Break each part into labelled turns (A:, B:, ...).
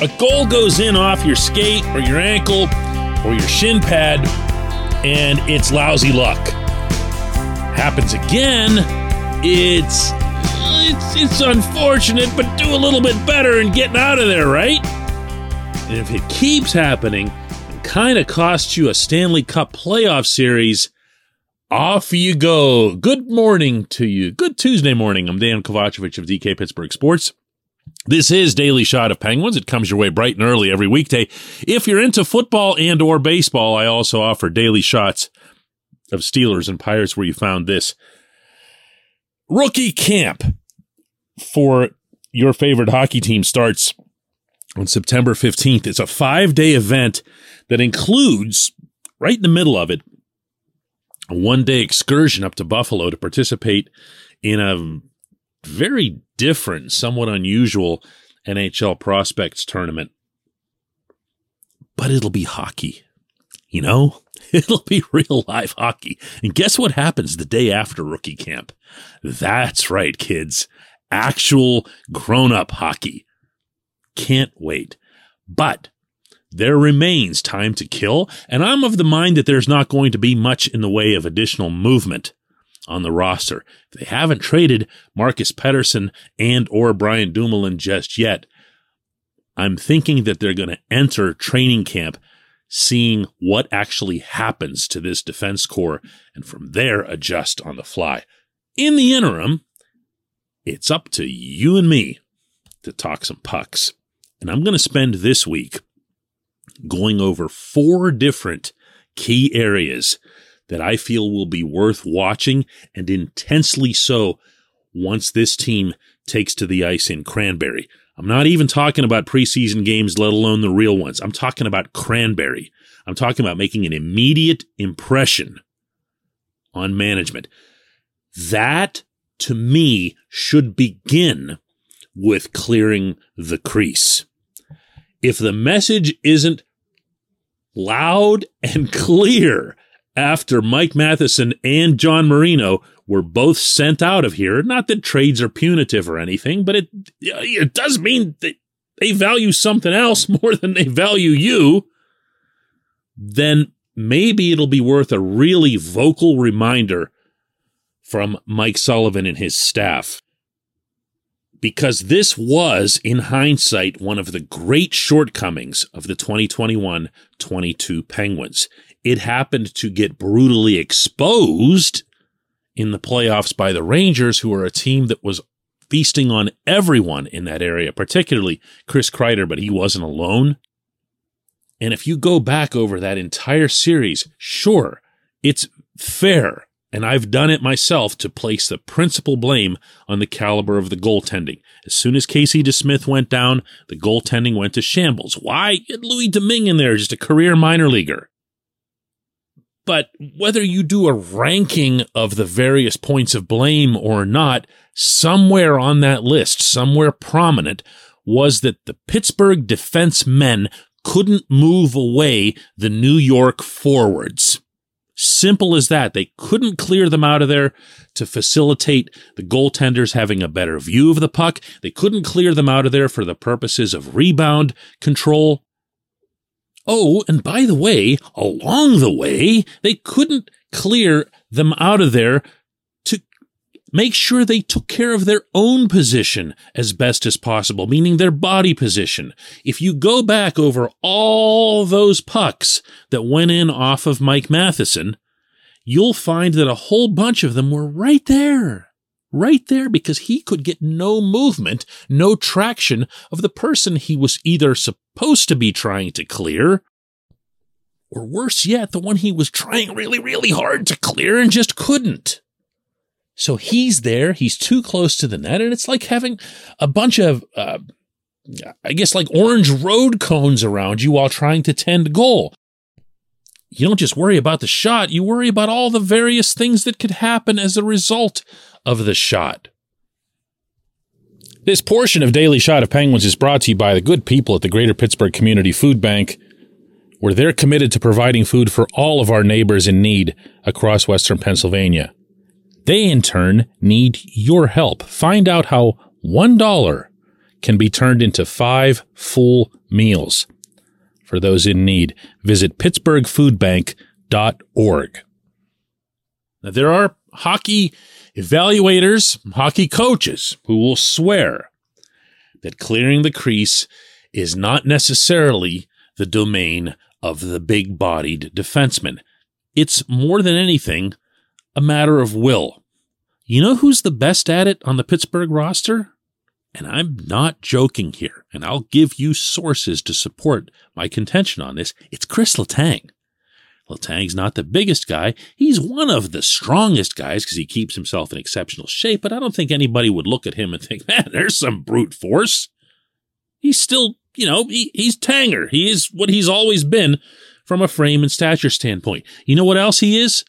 A: A goal goes in off your skate or your ankle or your shin pad, and it's lousy luck. Happens again, it's it's it's unfortunate, but do a little bit better in getting out of there, right? And if it keeps happening and kind of costs you a Stanley Cup playoff series, off you go. Good morning to you. Good Tuesday morning. I'm Dan Kovacevic of DK Pittsburgh Sports. This is Daily Shot of Penguins. It comes your way bright and early every weekday. If you're into football and or baseball, I also offer daily shots of Steelers and Pirates where you found this. Rookie camp for your favorite hockey team starts on September 15th. It's a five day event that includes, right in the middle of it, a one day excursion up to Buffalo to participate in a very different, somewhat unusual NHL prospects tournament. But it'll be hockey. You know, it'll be real live hockey. And guess what happens the day after rookie camp? That's right, kids. Actual grown up hockey. Can't wait. But there remains time to kill, and I'm of the mind that there's not going to be much in the way of additional movement on the roster. If they haven't traded Marcus Pettersson and or Brian Dumoulin just yet. I'm thinking that they're going to enter training camp seeing what actually happens to this defense corps and from there adjust on the fly. In the interim, it's up to you and me to talk some pucks. And I'm going to spend this week going over four different key areas that I feel will be worth watching and intensely so once this team takes to the ice in Cranberry. I'm not even talking about preseason games, let alone the real ones. I'm talking about Cranberry. I'm talking about making an immediate impression on management. That, to me, should begin with clearing the crease. If the message isn't loud and clear after Mike Matheson and John Marino were both sent out of here. Not that trades are punitive or anything, but it it does mean that they value something else more than they value you. Then maybe it'll be worth a really vocal reminder from Mike Sullivan and his staff. Because this was, in hindsight, one of the great shortcomings of the 2021 22 Penguins it happened to get brutally exposed in the playoffs by the Rangers, who are a team that was feasting on everyone in that area, particularly Chris Kreider, but he wasn't alone. And if you go back over that entire series, sure, it's fair, and I've done it myself to place the principal blame on the caliber of the goaltending. As soon as Casey DeSmith went down, the goaltending went to shambles. Why? Louis Domingue in there, just a career minor leaguer. But whether you do a ranking of the various points of blame or not, somewhere on that list, somewhere prominent, was that the Pittsburgh defense men couldn't move away the New York forwards. Simple as that. They couldn't clear them out of there to facilitate the goaltenders having a better view of the puck. They couldn't clear them out of there for the purposes of rebound control. Oh, and by the way, along the way, they couldn't clear them out of there to make sure they took care of their own position as best as possible, meaning their body position. If you go back over all those pucks that went in off of Mike Matheson, you'll find that a whole bunch of them were right there. Right there because he could get no movement, no traction of the person he was either supposed to be trying to clear, or worse yet, the one he was trying really, really hard to clear and just couldn't. So he's there. He's too close to the net. And it's like having a bunch of, uh, I guess, like orange road cones around you while trying to tend goal. You don't just worry about the shot, you worry about all the various things that could happen as a result of the shot. This portion of Daily Shot of Penguins is brought to you by the good people at the Greater Pittsburgh Community Food Bank, where they're committed to providing food for all of our neighbors in need across Western Pennsylvania. They, in turn, need your help. Find out how $1 can be turned into five full meals. For those in need, visit pittsburghfoodbank.org. Now, there are hockey evaluators, hockey coaches who will swear that clearing the crease is not necessarily the domain of the big bodied defenseman. It's more than anything a matter of will. You know who's the best at it on the Pittsburgh roster? And I'm not joking here, and I'll give you sources to support my contention on this. It's Chris Letang. Letang's not the biggest guy. He's one of the strongest guys because he keeps himself in exceptional shape, but I don't think anybody would look at him and think, man, there's some brute force. He's still, you know, he, he's Tanger. He is what he's always been from a frame and stature standpoint. You know what else he is?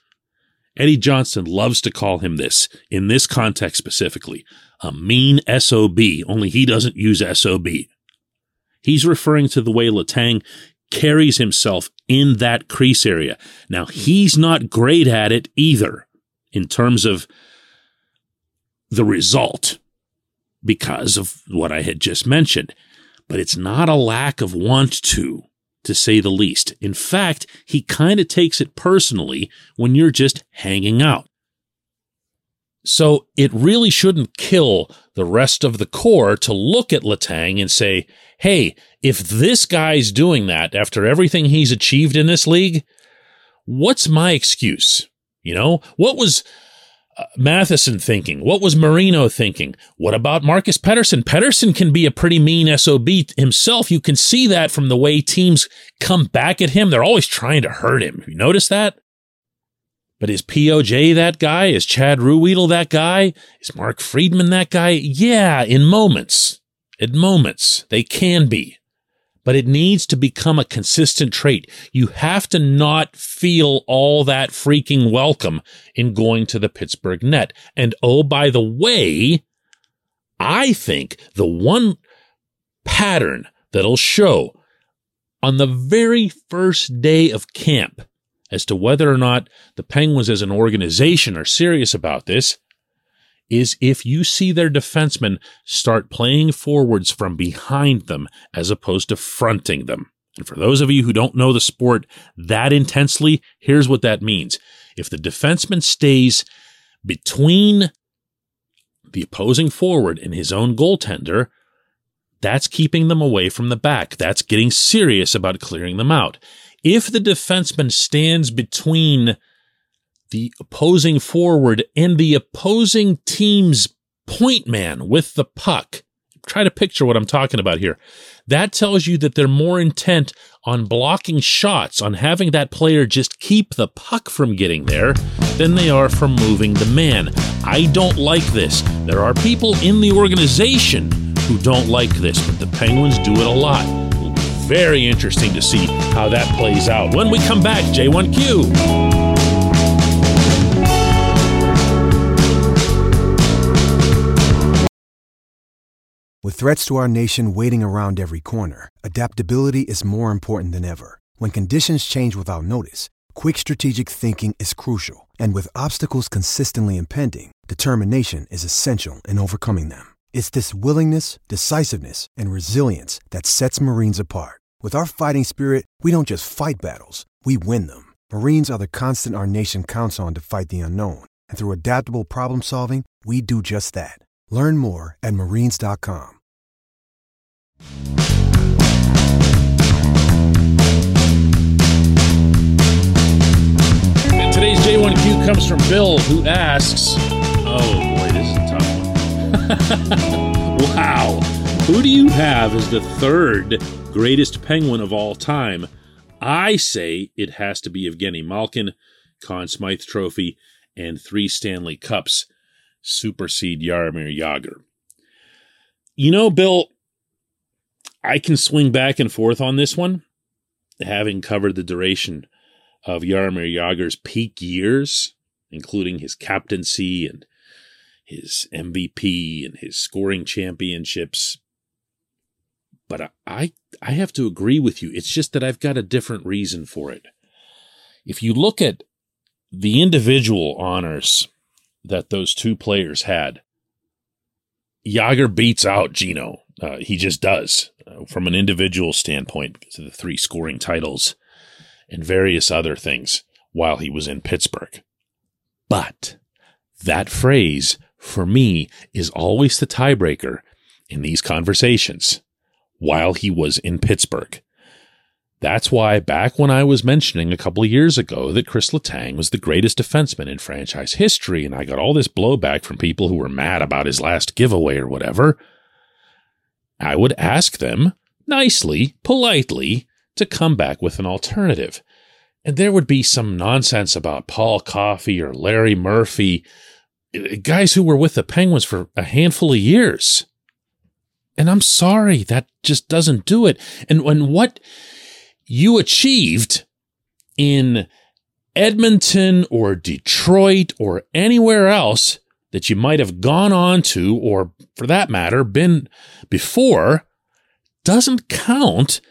A: Eddie Johnson loves to call him this, in this context specifically, a mean SOB, only he doesn't use SOB. He's referring to the way Letang carries himself in that crease area. Now, he's not great at it either in terms of the result because of what I had just mentioned, but it's not a lack of want to to say the least. In fact, he kind of takes it personally when you're just hanging out. So it really shouldn't kill the rest of the corps to look at Letang and say, hey, if this guy's doing that after everything he's achieved in this league, what's my excuse? You know, what was uh, Matheson thinking? What was Marino thinking? What about Marcus Pettersson? Pettersson can be a pretty mean SOB himself. You can see that from the way teams come back at him. They're always trying to hurt him. You notice that? But is POJ that guy? Is Chad Ruhwedel that guy? Is Mark Friedman that guy? Yeah, in moments. In moments. They can be but it needs to become a consistent trait. You have to not feel all that freaking welcome in going to the Pittsburgh net. And oh, by the way, I think the one pattern that'll show on the very first day of camp as to whether or not the Penguins as an organization are serious about this is if you see their defensemen start playing forwards from behind them as opposed to fronting them. And for those of you who don't know the sport that intensely, here's what that means. If the defenseman stays between the opposing forward and his own goaltender, that's keeping them away from the back. That's getting serious about clearing them out. If the defenseman stands between the opposing forward and the opposing team's point man with the puck. Try to picture what I'm talking about here. That tells you that they're more intent on blocking shots, on having that player just keep the puck from getting there, than they are from moving the man. I don't like this. There are people in the organization who don't like this, but the Penguins do it a lot. Very interesting to see how that plays out. When we come back, J1Q.
B: With threats to our nation waiting around every corner, adaptability is more important than ever. When conditions change without notice, quick strategic thinking is crucial. And with obstacles consistently impending, determination is essential in overcoming them. It's this willingness, decisiveness, and resilience that sets Marines apart. With our fighting spirit, we don't just fight battles, we win them. Marines are the constant our nation counts on to fight the unknown. And through adaptable problem solving, we do just that. Learn more at marines.com.
A: And today's J1Q comes from Bill, who asks, Oh boy, wow. Who do you have as the third greatest penguin of all time? I say it has to be Evgeny Malkin, Conn Smythe Trophy, and three Stanley Cups supersede Jaromir Jagr. You know, Bill, I can swing back and forth on this one, having covered the duration of Jaromir Jagr's peak years, including his captaincy and his MVP and his scoring championships. But I, I have to agree with you. It's just that I've got a different reason for it. If you look at the individual honors that those two players had, Jagr beats out Gino. Uh, he just does uh, from an individual standpoint because of the three scoring titles and various other things while he was in Pittsburgh. But that phrase, for me, is always the tiebreaker in these conversations while he was in Pittsburgh. That's why back when I was mentioning a couple of years ago that Chris Letang was the greatest defenseman in franchise history, and I got all this blowback from people who were mad about his last giveaway or whatever, I would ask them nicely, politely, to come back with an alternative. And there would be some nonsense about Paul Coffey or Larry Murphy, guys who were with the Penguins for a handful of years. And I'm sorry, that just doesn't do it. And when what you achieved in Edmonton or Detroit or anywhere else that you might have gone on to, or for that matter, been before, doesn't count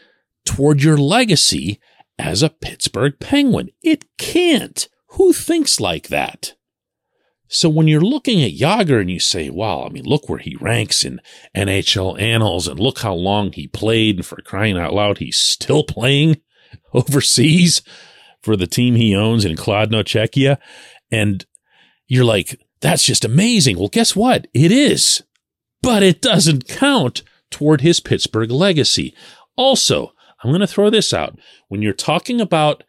A: toward your legacy as a Pittsburgh Penguin. It can't. Who thinks like that? So when you're looking at Jagr and you say, wow, I mean, look where he ranks in NHL annals and look how long he played and for crying out loud, he's still playing overseas for the team he owns in Kladno, Czechia. And you're like, that's just amazing. Well, guess what? It is, but it doesn't count toward his Pittsburgh legacy. Also, I'm going to throw this out. When you're talking about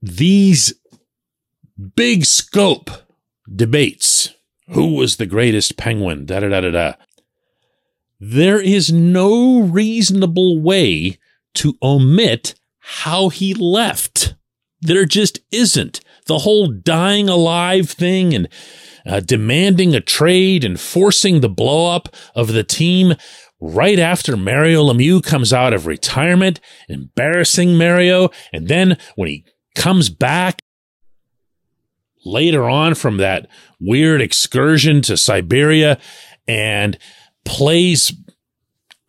A: these big scope debates. Who was the greatest penguin? Da da da da da. There is no reasonable way to omit how he left. There just isn't. The whole dying alive thing and uh, demanding a trade and forcing the blowup of the team right after Mario Lemieux comes out of retirement, embarrassing Mario. And then when he comes back later on from that weird excursion to Siberia and plays,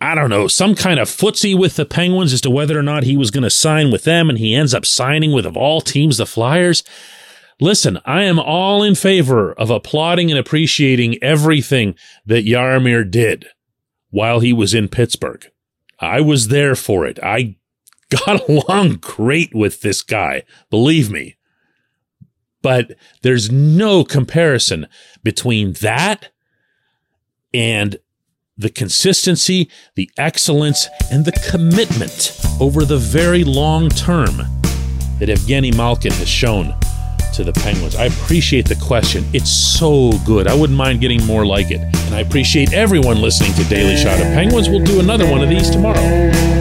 A: I don't know, some kind of footsie with the Penguins as to whether or not he was going to sign with them. And he ends up signing with, of all teams, the Flyers. Listen, I am all in favor of applauding and appreciating everything that Jaromir did while he was in Pittsburgh. I was there for it. I got along great with this guy. Believe me but there's no comparison between that and the consistency, the excellence, and the commitment over the very long term that Evgeny Malkin has shown to the Penguins. I appreciate the question. It's so good. I wouldn't mind getting more like it. And I appreciate everyone listening to Daily Shot of Penguins. We'll do another one of these tomorrow.